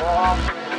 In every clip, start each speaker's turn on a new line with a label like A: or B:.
A: Walk.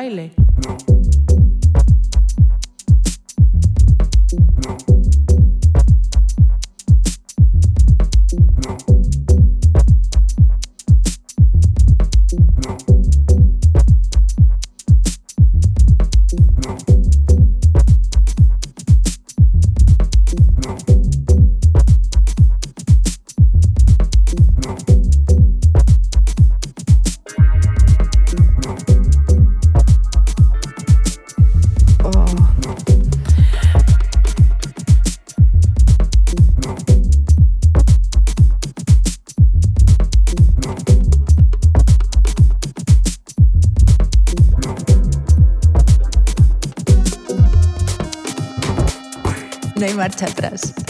A: Baile. Marc Xatres.